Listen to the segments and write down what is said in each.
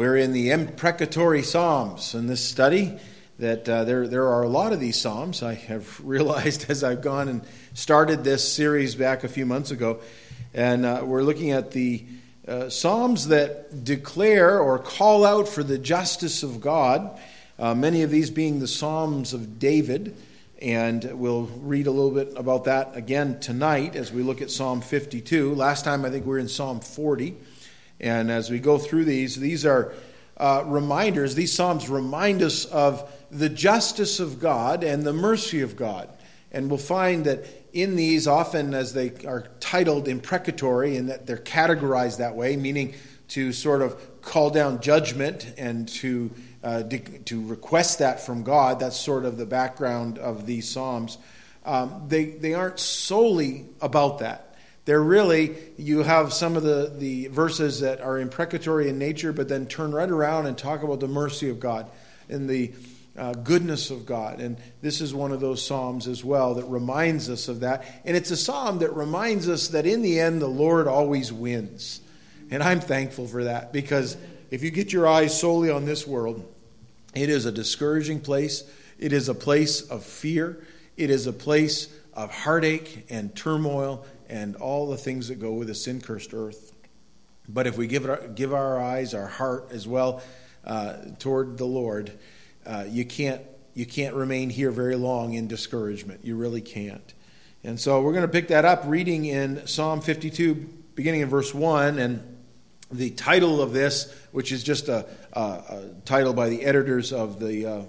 We're in the imprecatory Psalms in this study. That uh, there, there are a lot of these Psalms. I have realized as I've gone and started this series back a few months ago. And uh, we're looking at the uh, Psalms that declare or call out for the justice of God. Uh, many of these being the Psalms of David. And we'll read a little bit about that again tonight as we look at Psalm 52. Last time I think we were in Psalm 40. And as we go through these, these are uh, reminders, these Psalms remind us of the justice of God and the mercy of God. And we'll find that in these, often as they are titled imprecatory, and that they're categorized that way, meaning to sort of call down judgment and to, uh, to request that from God, that's sort of the background of these Psalms. Um, they, they aren't solely about that. They're really, you have some of the, the verses that are imprecatory in nature, but then turn right around and talk about the mercy of God and the uh, goodness of God. And this is one of those Psalms as well that reminds us of that. And it's a Psalm that reminds us that in the end, the Lord always wins. And I'm thankful for that because if you get your eyes solely on this world, it is a discouraging place. It is a place of fear. It is a place of heartache and turmoil and all the things that go with a sin cursed earth. But if we give, our, give our eyes, our heart as well uh, toward the Lord, uh, you, can't, you can't remain here very long in discouragement. You really can't. And so we're going to pick that up reading in Psalm 52, beginning in verse 1. And the title of this, which is just a, a, a title by the editors of the, uh,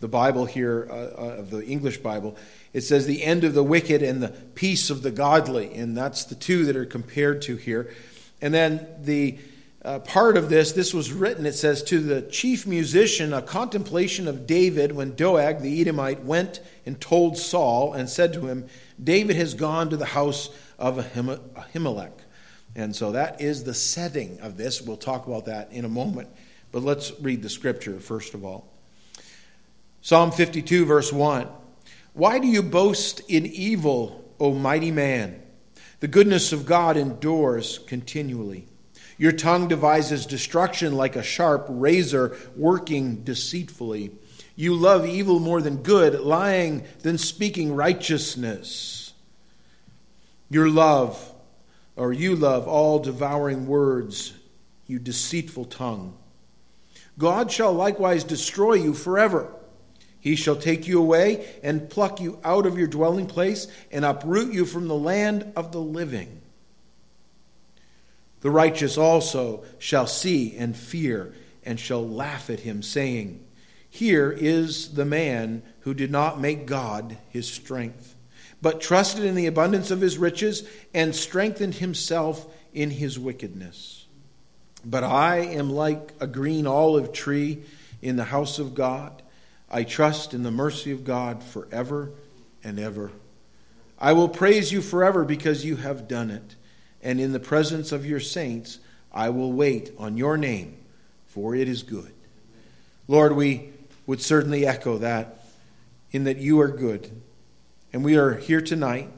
the Bible here, uh, uh, of the English Bible, it says the end of the wicked and the peace of the godly. And that's the two that are compared to here. And then the uh, part of this, this was written, it says, to the chief musician, a contemplation of David when Doeg the Edomite went and told Saul and said to him, David has gone to the house of Ahimelech. And so that is the setting of this. We'll talk about that in a moment. But let's read the scripture first of all. Psalm 52, verse 1. Why do you boast in evil, O mighty man? The goodness of God endures continually. Your tongue devises destruction like a sharp razor working deceitfully. You love evil more than good, lying than speaking righteousness. Your love, or you love all devouring words, you deceitful tongue. God shall likewise destroy you forever. He shall take you away and pluck you out of your dwelling place and uproot you from the land of the living. The righteous also shall see and fear and shall laugh at him, saying, Here is the man who did not make God his strength, but trusted in the abundance of his riches and strengthened himself in his wickedness. But I am like a green olive tree in the house of God. I trust in the mercy of God forever and ever. I will praise you forever because you have done it. And in the presence of your saints, I will wait on your name, for it is good. Lord, we would certainly echo that in that you are good. And we are here tonight,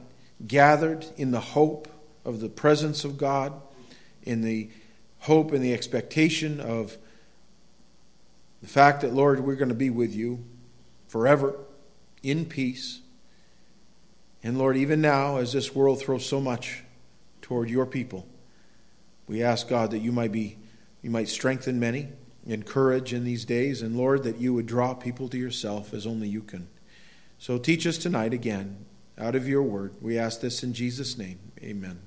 gathered in the hope of the presence of God, in the hope and the expectation of the fact that, Lord, we're going to be with you forever in peace. And Lord, even now, as this world throws so much toward your people, we ask God that you might be you might strengthen many, encourage in these days, and Lord, that you would draw people to yourself as only you can. So teach us tonight again out of your word. We ask this in Jesus' name. Amen.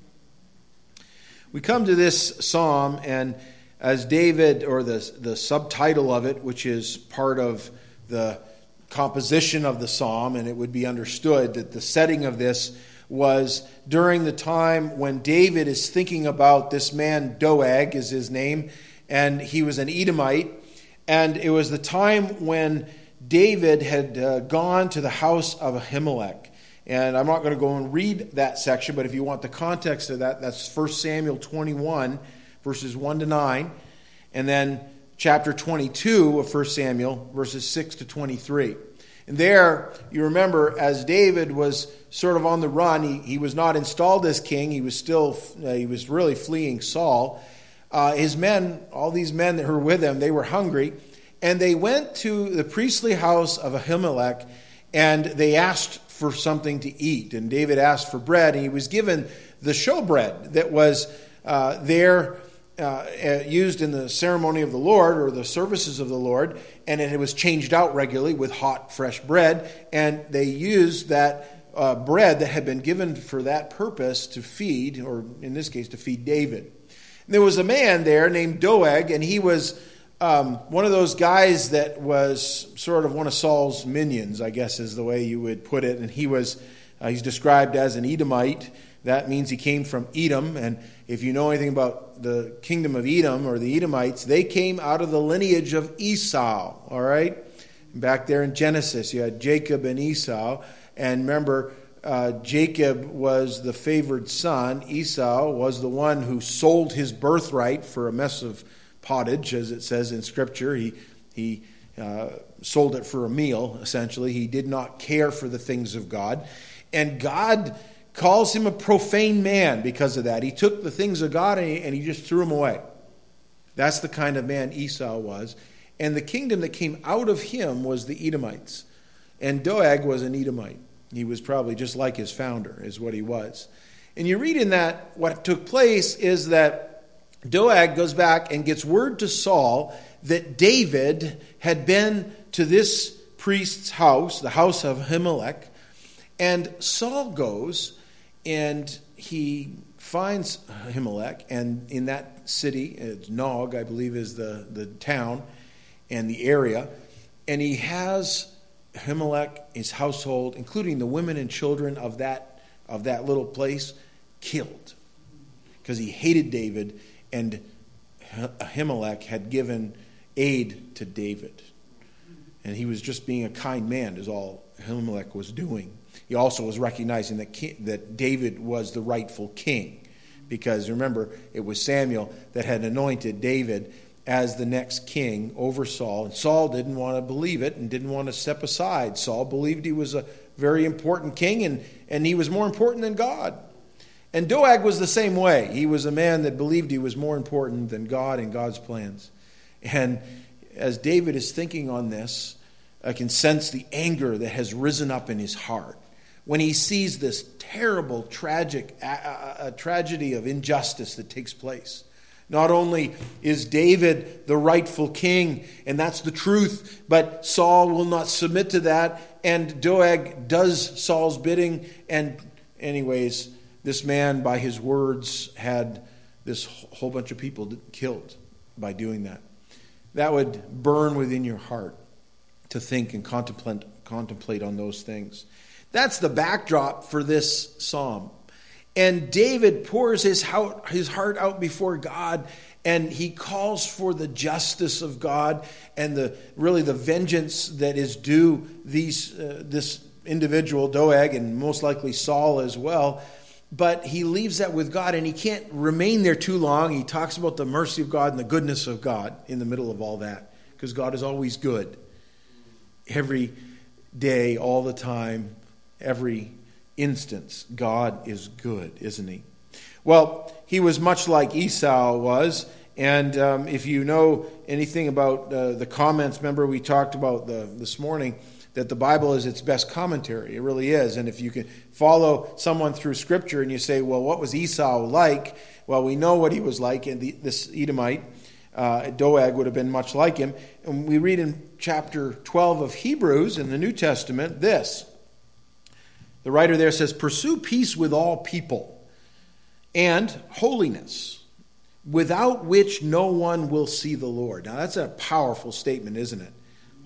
We come to this psalm, and as David, or the, the subtitle of it, which is part of the composition of the psalm, and it would be understood that the setting of this was during the time when David is thinking about this man, Doeg is his name, and he was an Edomite. And it was the time when David had uh, gone to the house of Ahimelech. And I'm not going to go and read that section, but if you want the context of that, that's 1 Samuel 21, verses 1 to 9. And then chapter 22 of 1 Samuel, verses 6 to 23. And there, you remember, as David was sort of on the run, he, he was not installed as king. He was still, uh, he was really fleeing Saul. uh, his men, all these men that were with him, they were hungry, and they went to the priestly house of Ahimelech, and they asked for something to eat. And David asked for bread, and he was given the showbread that was uh, there. Uh, uh, used in the ceremony of the Lord or the services of the Lord, and it was changed out regularly with hot, fresh bread. And they used that uh, bread that had been given for that purpose to feed, or in this case, to feed David. There was a man there named Doeg, and he was um, one of those guys that was sort of one of Saul's minions, I guess is the way you would put it. And he was, uh, he's described as an Edomite. That means he came from Edom. And if you know anything about the kingdom of Edom or the Edomites, they came out of the lineage of Esau, all right? Back there in Genesis, you had Jacob and Esau. And remember, uh, Jacob was the favored son. Esau was the one who sold his birthright for a mess of pottage, as it says in Scripture. He, he uh, sold it for a meal, essentially. He did not care for the things of God. And God calls him a profane man because of that. He took the things of God and he, and he just threw them away. That's the kind of man Esau was. And the kingdom that came out of him was the Edomites. And Doeg was an Edomite. He was probably just like his founder, is what he was. And you read in that what took place is that Doeg goes back and gets word to Saul that David had been to this priest's house, the house of Ahimelech, and Saul goes and he finds Ahimelech, and in that city, uh, it's Nob, I believe, is the, the town and the area, and he has Ahimelech, his household, including the women and children of that, of that little place, killed. Because he hated David, and Ahimelech had given aid to David. And he was just being a kind man, is all Ahimelech was doing. He also was recognizing that, king, that David was the rightful king. Because remember, it was Samuel that had anointed David as the next king over Saul. And Saul didn't want to believe it and didn't want to step aside. Saul believed he was a very important king and, and he was more important than God. And Doeg was the same way. He was a man that believed he was more important than God and God's plans. And as David is thinking on this, I can sense the anger that has risen up in his heart when he sees this terrible, tragic tragedy of injustice that takes place. Not only is David the rightful king, and that's the truth, but Saul will not submit to that, and Doeg does Saul's bidding. And, anyways, this man, by his words, had this whole bunch of people killed by doing that. That would burn within your heart to think and contemplate, contemplate on those things. That's the backdrop for this psalm. And David pours his heart, out before God and he calls for the justice of God and the really the vengeance that is due these uh, this individual Doeg and most likely Saul as well. But he leaves that with God and he can't remain there too long. He talks about the mercy of God and the goodness of God in the middle of all that because God is always good. Every day, all the time, every instance. God is good, isn't he? Well, he was much like Esau was. And um, if you know anything about uh, the comments, remember we talked about the, this morning that the Bible is its best commentary. It really is. And if you can follow someone through Scripture and you say, well, what was Esau like? Well, we know what he was like. And the, this Edomite, uh, Doeg, would have been much like him. And we read in chapter 12 of Hebrews in the New Testament this the writer there says, Pursue peace with all people and holiness, without which no one will see the Lord. Now, that's a powerful statement, isn't it?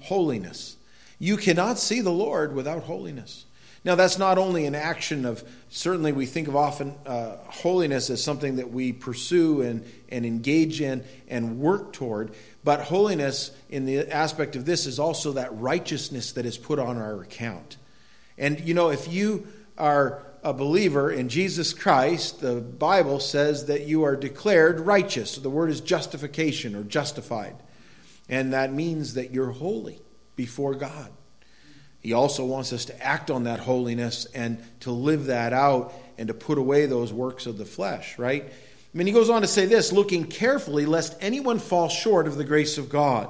Holiness. You cannot see the Lord without holiness. Now, that's not only an action of, certainly we think of often uh, holiness as something that we pursue and, and engage in and work toward, but holiness in the aspect of this is also that righteousness that is put on our account. And you know, if you are a believer in Jesus Christ, the Bible says that you are declared righteous. The word is justification or justified. And that means that you're holy before God. He also wants us to act on that holiness and to live that out and to put away those works of the flesh, right? I mean, he goes on to say this looking carefully lest anyone fall short of the grace of God.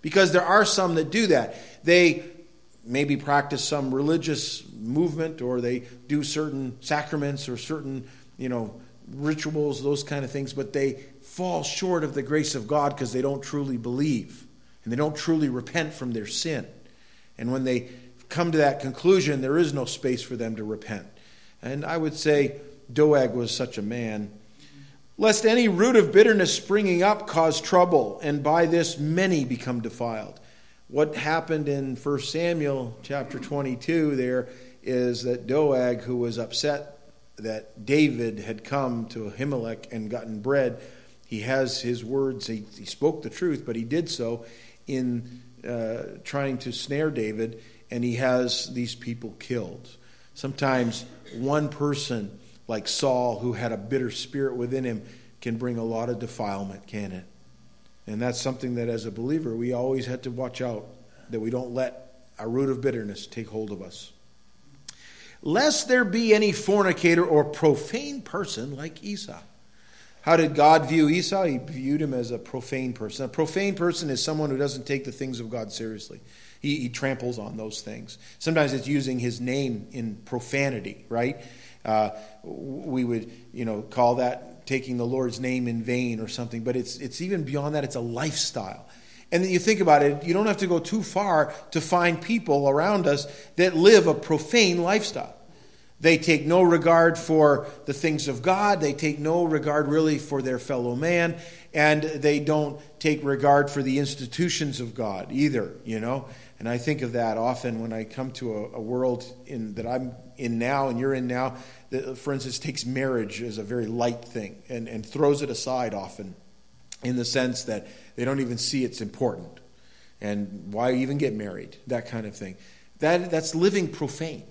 Because there are some that do that. They maybe practice some religious movement or they do certain sacraments or certain, you know, rituals, those kind of things, but they fall short of the grace of God because they don't truly believe and they don't truly repent from their sin. And when they come to that conclusion, there is no space for them to repent. And I would say Doeg was such a man. Lest any root of bitterness springing up cause trouble, and by this many become defiled. What happened in 1 Samuel chapter 22 there is that Doeg, who was upset that David had come to Ahimelech and gotten bread, he has his words, he, he spoke the truth, but he did so in uh, trying to snare David, and he has these people killed. Sometimes one person, like Saul, who had a bitter spirit within him, can bring a lot of defilement, can it? And that's something that as a believer we always had to watch out that we don't let a root of bitterness take hold of us. Lest there be any fornicator or profane person like Esau. How did God view Esau? He viewed him as a profane person. A profane person is someone who doesn't take the things of God seriously. He, he tramples on those things. Sometimes it's using his name in profanity, right? Uh, we would, you know, call that taking the Lord's name in vain or something. But it's it's even beyond that. It's a lifestyle. And then you think about it, you don't have to go too far to find people around us that live a profane lifestyle. They take no regard for the things of God. They take no regard really for their fellow man. And they don't take regard for the institutions of God either, you know. And I think of that often when I come to a, a world in, that I'm in now and you're in now that, for instance, takes marriage as a very light thing and, and throws it aside often in the sense that they don't even see it's important. And why even get married? That kind of thing. That, that's living profane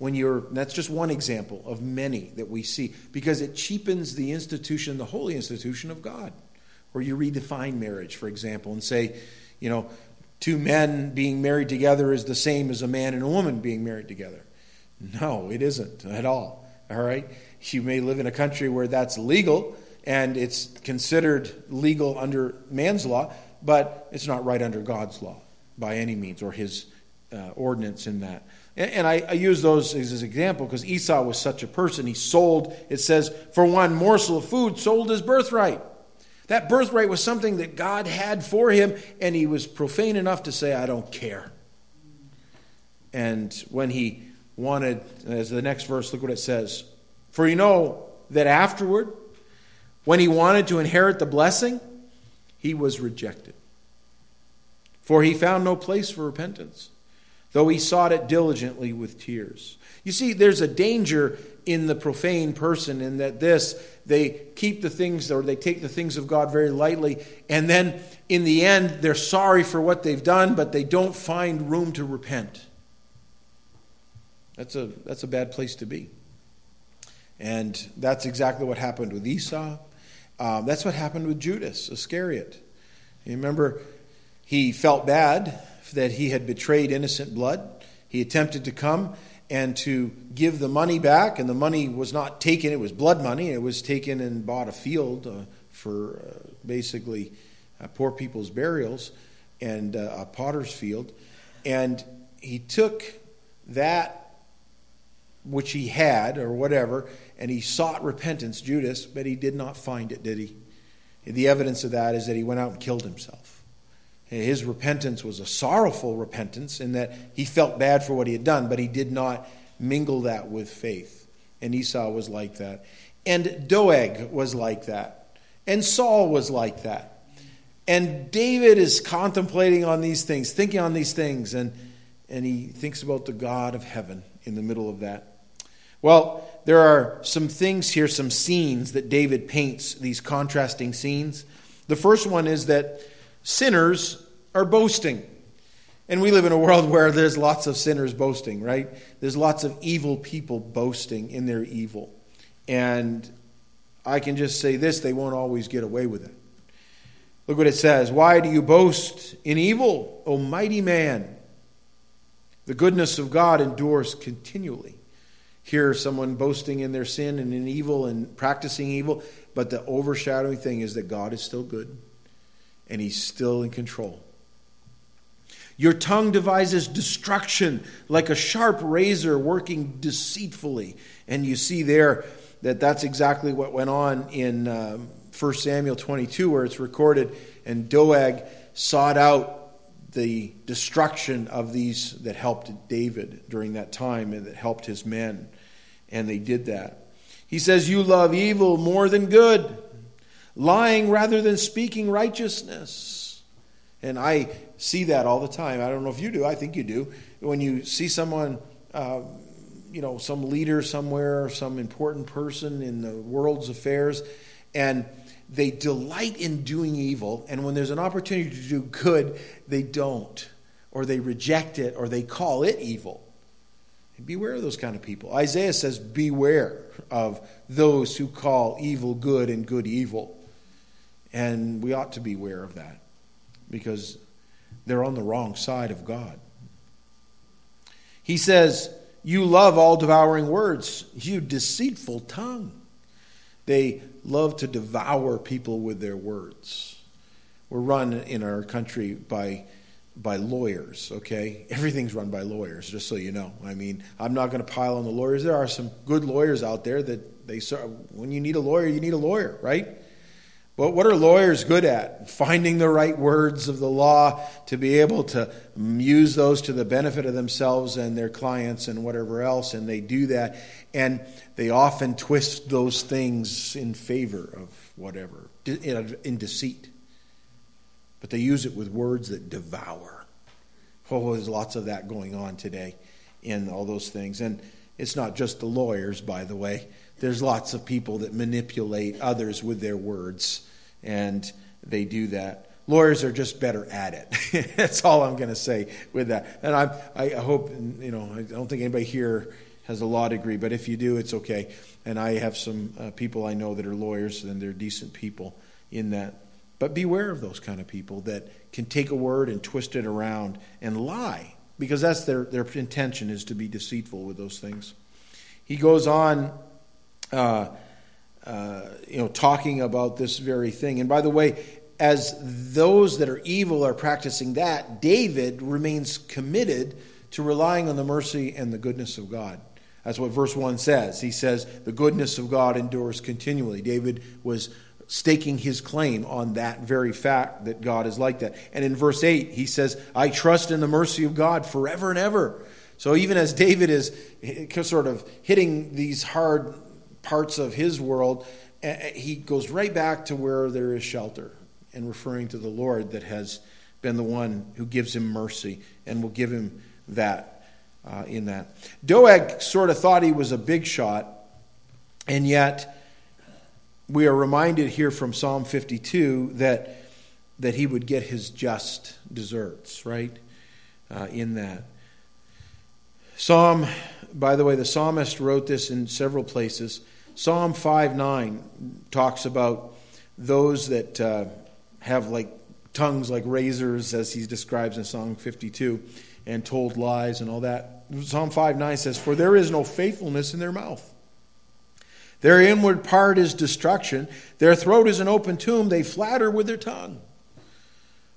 when you're that's just one example of many that we see because it cheapens the institution the holy institution of god or you redefine marriage for example and say you know two men being married together is the same as a man and a woman being married together no it isn't at all all right you may live in a country where that's legal and it's considered legal under man's law but it's not right under god's law by any means or his uh, ordinance in that and I, I use those as an example because Esau was such a person. He sold, it says, for one morsel of food, sold his birthright. That birthright was something that God had for him, and he was profane enough to say, I don't care. And when he wanted, as the next verse, look what it says For you know that afterward, when he wanted to inherit the blessing, he was rejected. For he found no place for repentance though he sought it diligently with tears. You see, there's a danger in the profane person in that this, they keep the things or they take the things of God very lightly, and then in the end, they're sorry for what they've done, but they don't find room to repent. That's a, that's a bad place to be. And that's exactly what happened with Esau. Um, that's what happened with Judas Iscariot. You remember, he felt bad that he had betrayed innocent blood. He attempted to come and to give the money back, and the money was not taken, it was blood money. It was taken and bought a field uh, for uh, basically uh, poor people's burials and uh, a potter's field. And he took that which he had, or whatever, and he sought repentance, Judas, but he did not find it, did he? The evidence of that is that he went out and killed himself. His repentance was a sorrowful repentance in that he felt bad for what he had done, but he did not mingle that with faith. And Esau was like that. And Doeg was like that. And Saul was like that. And David is contemplating on these things, thinking on these things, and, and he thinks about the God of heaven in the middle of that. Well, there are some things here, some scenes that David paints, these contrasting scenes. The first one is that sinners are boasting. And we live in a world where there's lots of sinners boasting, right? There's lots of evil people boasting in their evil. And I can just say this they won't always get away with it. Look what it says Why do you boast in evil, O mighty man? The goodness of God endures continually. Here, someone boasting in their sin and in evil and practicing evil. but the overshadowing thing is that God is still good and He's still in control. Your tongue devises destruction like a sharp razor working deceitfully. And you see there that that's exactly what went on in um, 1 Samuel 22, where it's recorded, and Doeg sought out the destruction of these that helped David during that time and that helped his men. And they did that. He says, You love evil more than good, lying rather than speaking righteousness. And I see that all the time. I don't know if you do. I think you do. When you see someone, uh, you know, some leader somewhere, some important person in the world's affairs, and they delight in doing evil, and when there's an opportunity to do good, they don't, or they reject it, or they call it evil. Beware of those kind of people. Isaiah says, Beware of those who call evil good and good evil. And we ought to beware of that because they're on the wrong side of God. He says, You love all devouring words, you deceitful tongue. They love to devour people with their words. We're run in our country by by lawyers, okay? Everything's run by lawyers, just so you know. I mean, I'm not going to pile on the lawyers. There are some good lawyers out there that they when you need a lawyer, you need a lawyer, right? But what are lawyers good at? Finding the right words of the law to be able to use those to the benefit of themselves and their clients and whatever else, and they do that. And they often twist those things in favor of whatever, in deceit. But they use it with words that devour. Oh, there's lots of that going on today in all those things. And it's not just the lawyers, by the way. There's lots of people that manipulate others with their words and they do that. Lawyers are just better at it. That's all I'm going to say with that. And I, I hope, you know, I don't think anybody here has a law degree, but if you do, it's okay. And I have some uh, people I know that are lawyers, and they're decent people in that. But beware of those kind of people that can take a word and twist it around and lie, because that's their, their intention is to be deceitful with those things. He goes on. Uh, uh, you know, talking about this very thing. And by the way, as those that are evil are practicing that, David remains committed to relying on the mercy and the goodness of God. That's what verse 1 says. He says, The goodness of God endures continually. David was staking his claim on that very fact that God is like that. And in verse 8, he says, I trust in the mercy of God forever and ever. So even as David is sort of hitting these hard parts of his world, he goes right back to where there is shelter and referring to the Lord that has been the one who gives him mercy and will give him that uh, in that. Doeg sort of thought he was a big shot, and yet we are reminded here from Psalm 52 that, that he would get his just deserts, right? Uh, in that. Psalm, by the way, the psalmist wrote this in several places. Psalm 5 9 talks about those that uh, have like tongues like razors, as he describes in Psalm 52, and told lies and all that. Psalm 5 9 says, For there is no faithfulness in their mouth. Their inward part is destruction. Their throat is an open tomb. They flatter with their tongue.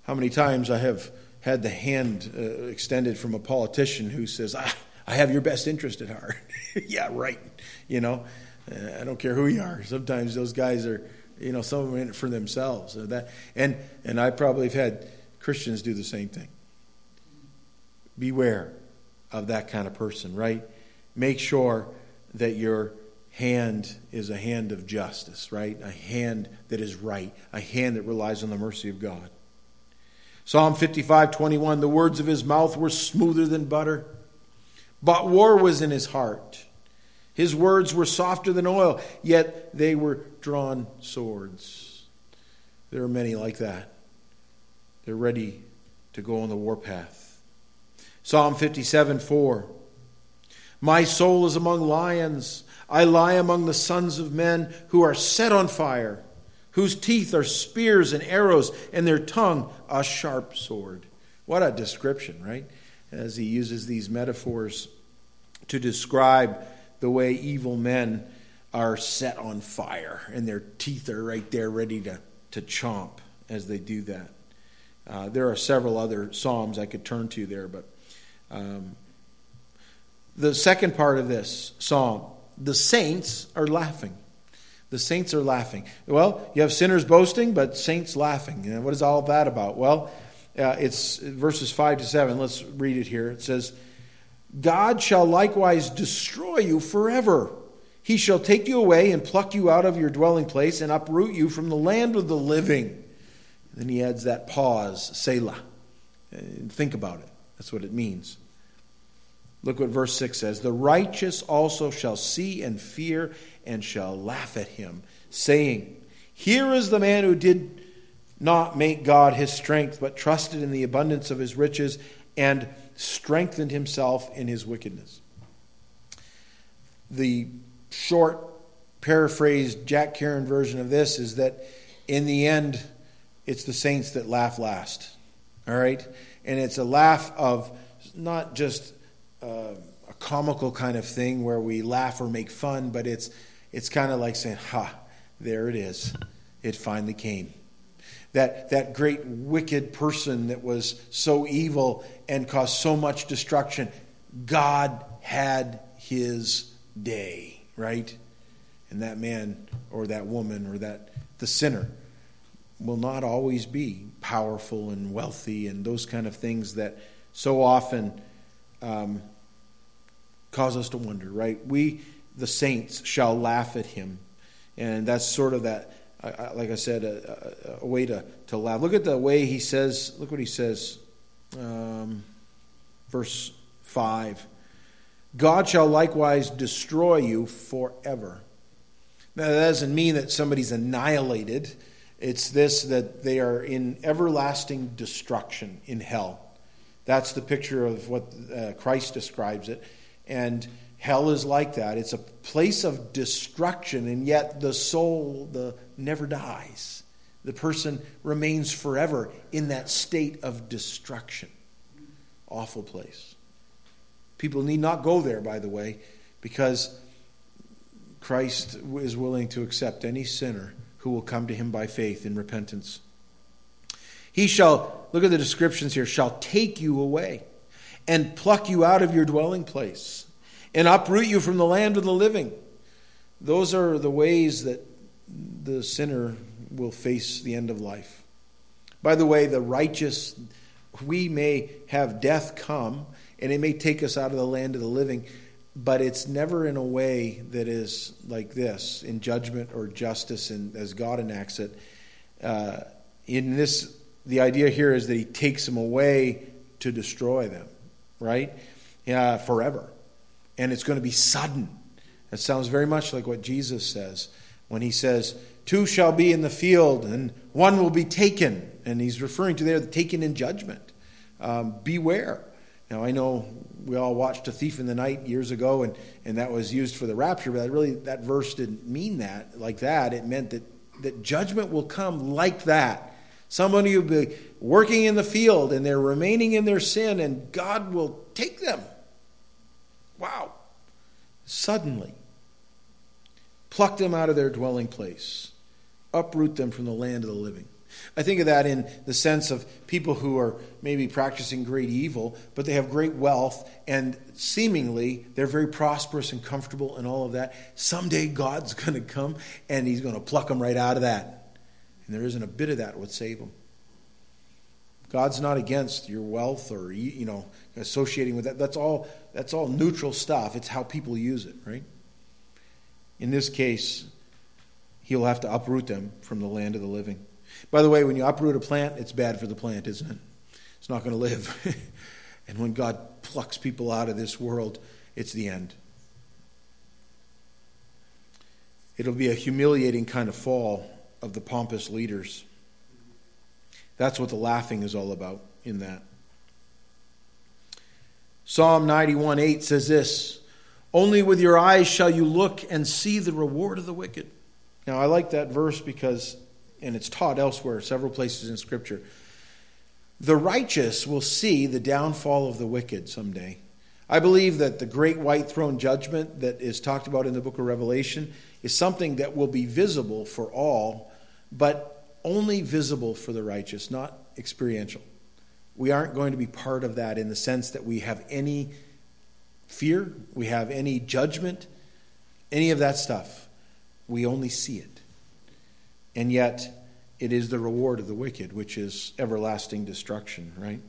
How many times I have had the hand uh, extended from a politician who says, ah, I have your best interest at heart. yeah, right. You know, uh, I don't care who you are. Sometimes those guys are, you know, some of them in it for themselves. And that, and and I probably have had Christians do the same thing. Beware of that kind of person, right? Make sure that your hand is a hand of justice, right? A hand that is right, a hand that relies on the mercy of God. Psalm 55 21, the words of his mouth were smoother than butter, but war was in his heart. His words were softer than oil, yet they were drawn swords. There are many like that. They're ready to go on the warpath. Psalm 57 4. My soul is among lions. I lie among the sons of men who are set on fire, whose teeth are spears and arrows, and their tongue a sharp sword. What a description, right? As he uses these metaphors to describe the way evil men are set on fire, and their teeth are right there ready to, to chomp as they do that. Uh, there are several other Psalms I could turn to there, but um, the second part of this psalm, the saints are laughing. The saints are laughing. Well, you have sinners boasting, but saints laughing. And what is all that about? Well, uh, it's verses 5 to 7. Let's read it here. It says, God shall likewise destroy you forever. He shall take you away and pluck you out of your dwelling place and uproot you from the land of the living. Then he adds that pause, Selah. Uh, think about it. That's what it means. Look what verse 6 says The righteous also shall see and fear and shall laugh at him, saying, Here is the man who did not make God his strength, but trusted in the abundance of his riches and strengthened himself in his wickedness. The short, paraphrased Jack Karen version of this is that in the end, it's the saints that laugh last. All right? And it's a laugh of not just uh, a comical kind of thing where we laugh or make fun, but it's, it's kind of like saying, Ha, there it is. It finally came. That, that great wicked person that was so evil and caused so much destruction, God had his day, right? And that man or that woman or that the sinner will not always be powerful and wealthy and those kind of things that so often um, cause us to wonder, right? We, the saints, shall laugh at him. And that's sort of that, like I said, a, a, a way to, to laugh. Look at the way he says, look what he says, um, verse 5 God shall likewise destroy you forever. Now, that doesn't mean that somebody's annihilated. It's this that they are in everlasting destruction in hell. That's the picture of what uh, Christ describes it. And hell is like that. It's a place of destruction, and yet the soul the, never dies. The person remains forever in that state of destruction. Awful place. People need not go there, by the way, because Christ is willing to accept any sinner who will come to him by faith in repentance. He shall, look at the descriptions here, shall take you away and pluck you out of your dwelling place and uproot you from the land of the living. Those are the ways that the sinner will face the end of life. By the way, the righteous, we may have death come and it may take us out of the land of the living, but it's never in a way that is like this in judgment or justice and as God enacts it. Uh, in this, the idea here is that He takes them away to destroy them right? Yeah, forever. And it's going to be sudden. It sounds very much like what Jesus says when he says, Two shall be in the field, and one will be taken. And he's referring to there the taken in judgment. Um, beware. Now, I know we all watched A Thief in the Night years ago, and, and that was used for the rapture, but really, that verse didn't mean that like that. It meant that, that judgment will come like that Somebody will be working in the field and they're remaining in their sin, and God will take them. Wow. Suddenly, pluck them out of their dwelling place, uproot them from the land of the living. I think of that in the sense of people who are maybe practicing great evil, but they have great wealth, and seemingly they're very prosperous and comfortable and all of that. Someday God's going to come and He's going to pluck them right out of that. And there isn't a bit of that would save them. God's not against your wealth or you know associating with that. That's all that's all neutral stuff. It's how people use it, right? In this case, he'll have to uproot them from the land of the living. By the way, when you uproot a plant, it's bad for the plant, isn't it? It's not going to live. and when God plucks people out of this world, it's the end. It'll be a humiliating kind of fall of the pompous leaders. That's what the laughing is all about in that. Psalm 91 8 says this Only with your eyes shall you look and see the reward of the wicked. Now, I like that verse because, and it's taught elsewhere, several places in Scripture. The righteous will see the downfall of the wicked someday. I believe that the great white throne judgment that is talked about in the book of Revelation is something that will be visible for all, but only visible for the righteous, not experiential. We aren't going to be part of that in the sense that we have any fear, we have any judgment, any of that stuff. We only see it. And yet, it is the reward of the wicked, which is everlasting destruction, right?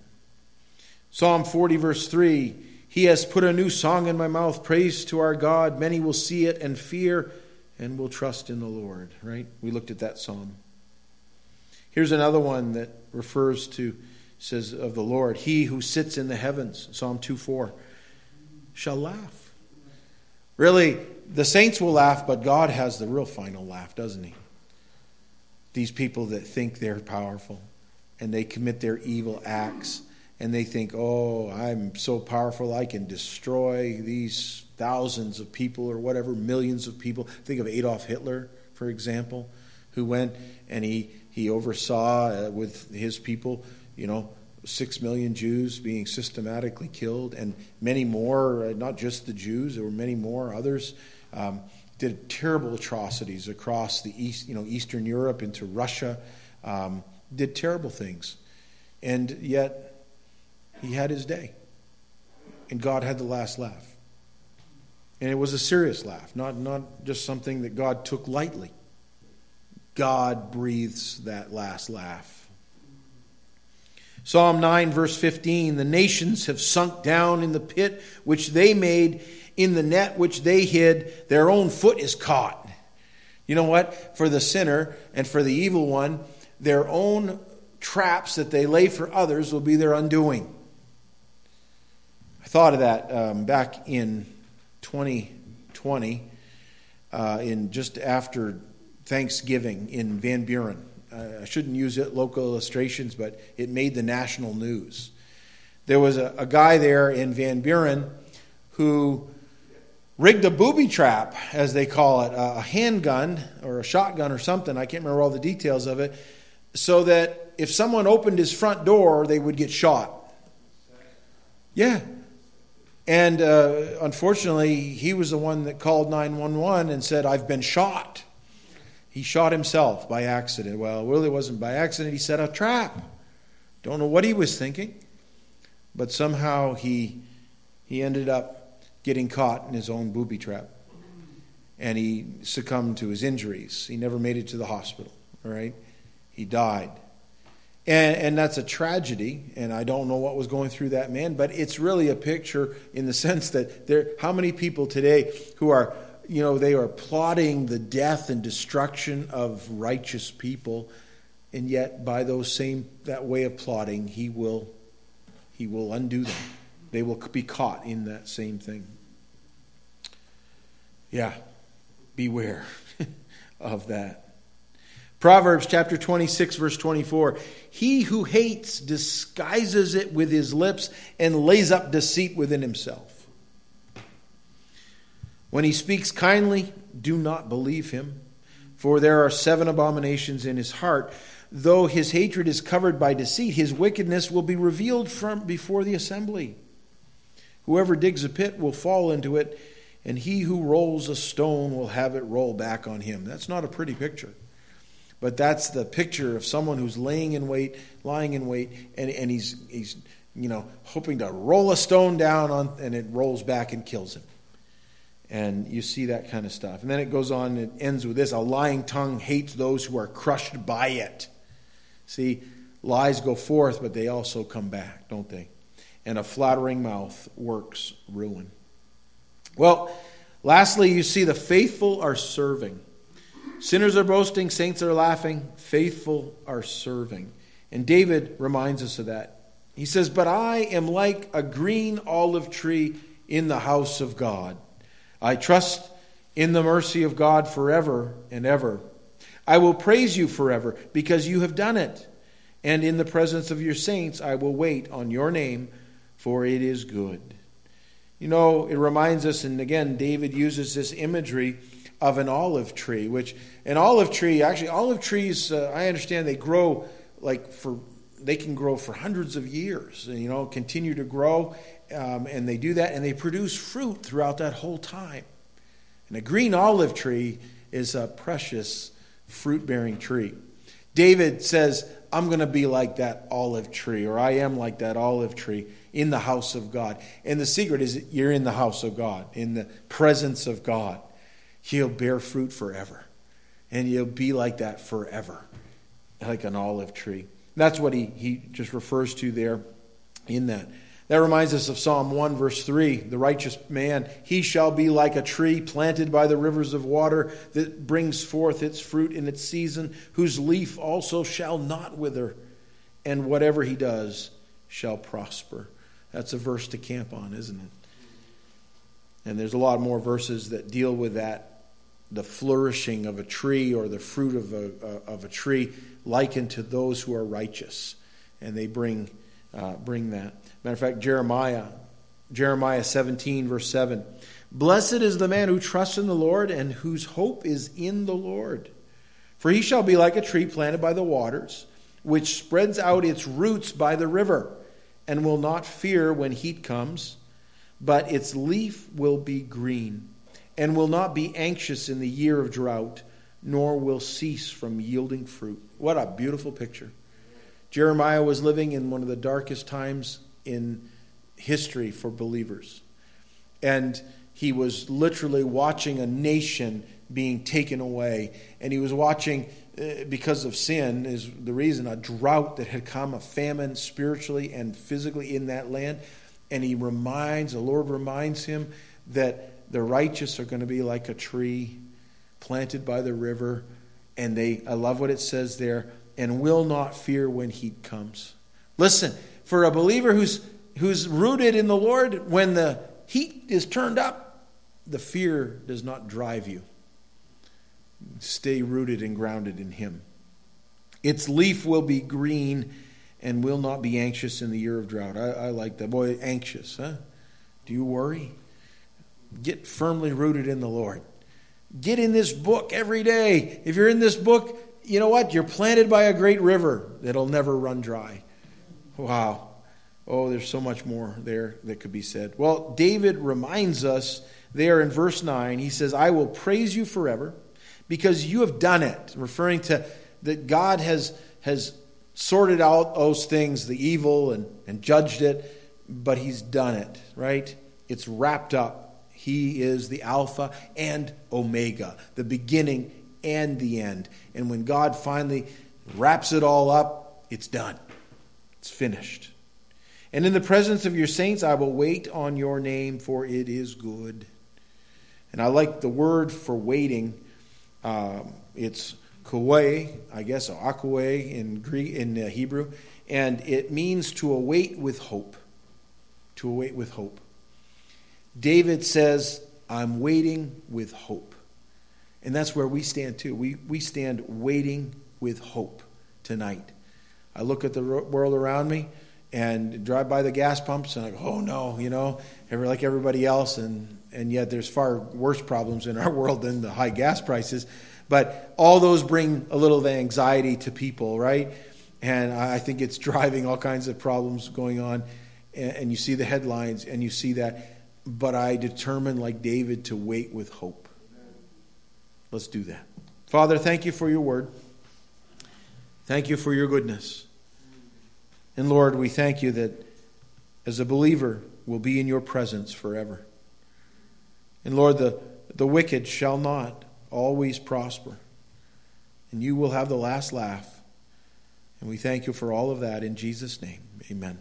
Psalm 40, verse 3 He has put a new song in my mouth, praise to our God. Many will see it and fear and will trust in the Lord, right? We looked at that psalm. Here's another one that refers to, says of the Lord, He who sits in the heavens, Psalm 2 4, shall laugh. Really, the saints will laugh, but God has the real final laugh, doesn't He? These people that think they're powerful and they commit their evil acts and they think, oh, I'm so powerful, I can destroy these thousands of people or whatever, millions of people. Think of Adolf Hitler, for example, who went and he, he oversaw uh, with his people, you know, six million Jews being systematically killed, and many more, uh, not just the Jews, there were many more others. Um, did terrible atrocities across the east, you know, Eastern Europe into Russia. Um, did terrible things, and yet he had his day, and God had the last laugh. And it was a serious laugh, not, not just something that God took lightly. God breathes that last laugh. Psalm 9, verse 15 The nations have sunk down in the pit which they made, in the net which they hid, their own foot is caught. You know what? For the sinner and for the evil one, their own traps that they lay for others will be their undoing. I thought of that um, back in 2020, uh, in just after Thanksgiving in Van Buren. I shouldn't use it, local illustrations, but it made the national news. There was a, a guy there in Van Buren who rigged a booby trap, as they call it, a handgun or a shotgun or something. I can't remember all the details of it, so that if someone opened his front door, they would get shot. Yeah. And uh, unfortunately, he was the one that called 911 and said, I've been shot. He shot himself by accident. Well, it really wasn't by accident. He set a trap. Don't know what he was thinking, but somehow he, he ended up getting caught in his own booby trap. And he succumbed to his injuries. He never made it to the hospital, all right? He died. And, and that's a tragedy, and I don't know what was going through that man, but it's really a picture in the sense that there, how many people today who are you know, they are plotting the death and destruction of righteous people, and yet by those same that way of plotting, he will he will undo them. They will be caught in that same thing. Yeah, beware of that. Proverbs chapter 26, verse 24. He who hates disguises it with his lips and lays up deceit within himself. When he speaks kindly, do not believe him, for there are seven abominations in his heart. Though his hatred is covered by deceit, his wickedness will be revealed from before the assembly. Whoever digs a pit will fall into it, and he who rolls a stone will have it roll back on him. That's not a pretty picture. But that's the picture of someone who's laying in wait, lying in wait, and, and he's, he's you know, hoping to roll a stone down on, and it rolls back and kills him. And you see that kind of stuff. And then it goes on, it ends with this a lying tongue hates those who are crushed by it. See, lies go forth, but they also come back, don't they? And a flattering mouth works ruin. Well, lastly, you see the faithful are serving. Sinners are boasting, saints are laughing, faithful are serving. And David reminds us of that. He says, But I am like a green olive tree in the house of God. I trust in the mercy of God forever and ever. I will praise you forever because you have done it. And in the presence of your saints, I will wait on your name, for it is good. You know, it reminds us, and again, David uses this imagery of an olive tree, which an olive tree, actually, olive trees, uh, I understand they grow like for they can grow for hundreds of years, you know, continue to grow, um, and they do that, and they produce fruit throughout that whole time. And a green olive tree is a precious fruit bearing tree. David says, I'm going to be like that olive tree, or I am like that olive tree in the house of God. And the secret is you're in the house of God, in the presence of God. He'll bear fruit forever. And you'll be like that forever, like an olive tree. That's what he, he just refers to there in that. That reminds us of Psalm 1, verse 3. The righteous man, he shall be like a tree planted by the rivers of water that brings forth its fruit in its season, whose leaf also shall not wither, and whatever he does shall prosper. That's a verse to camp on, isn't it? And there's a lot more verses that deal with that the flourishing of a tree or the fruit of a, of a tree likened to those who are righteous. And they bring, uh, bring that. Matter of fact, Jeremiah, Jeremiah 17, verse 7. Blessed is the man who trusts in the Lord and whose hope is in the Lord. For he shall be like a tree planted by the waters, which spreads out its roots by the river, and will not fear when heat comes, but its leaf will be green, and will not be anxious in the year of drought, nor will cease from yielding fruit. What a beautiful picture. Jeremiah was living in one of the darkest times in history for believers. And he was literally watching a nation being taken away. And he was watching, uh, because of sin, is the reason, a drought that had come, a famine spiritually and physically in that land. And he reminds, the Lord reminds him that the righteous are going to be like a tree planted by the river. And they, I love what it says there, and will not fear when heat comes. Listen, for a believer who's, who's rooted in the Lord, when the heat is turned up, the fear does not drive you. Stay rooted and grounded in Him. Its leaf will be green and will not be anxious in the year of drought. I, I like that. Boy, anxious, huh? Do you worry? Get firmly rooted in the Lord. Get in this book every day. If you're in this book, you know what? You're planted by a great river that'll never run dry. Wow. Oh, there's so much more there that could be said. Well, David reminds us there in verse 9, he says, I will praise you forever because you have done it, referring to that God has, has sorted out those things, the evil, and, and judged it, but he's done it, right? It's wrapped up. He is the Alpha and Omega, the beginning and the end. And when God finally wraps it all up, it's done. It's finished. And in the presence of your saints, I will wait on your name, for it is good. And I like the word for waiting. Um, it's kawei, I guess, or in Greek, in uh, Hebrew, and it means to await with hope. To await with hope. David says, "I'm waiting with hope," and that's where we stand too. We we stand waiting with hope tonight. I look at the world around me and drive by the gas pumps and I go, oh no, you know, like everybody else. And, and yet there's far worse problems in our world than the high gas prices. But all those bring a little of anxiety to people, right? And I think it's driving all kinds of problems going on. And you see the headlines and you see that. But I determined, like David, to wait with hope. Let's do that. Father, thank you for your word. Thank you for your goodness. And Lord, we thank you that as a believer, we'll be in your presence forever. And Lord, the, the wicked shall not always prosper. And you will have the last laugh. And we thank you for all of that in Jesus' name. Amen.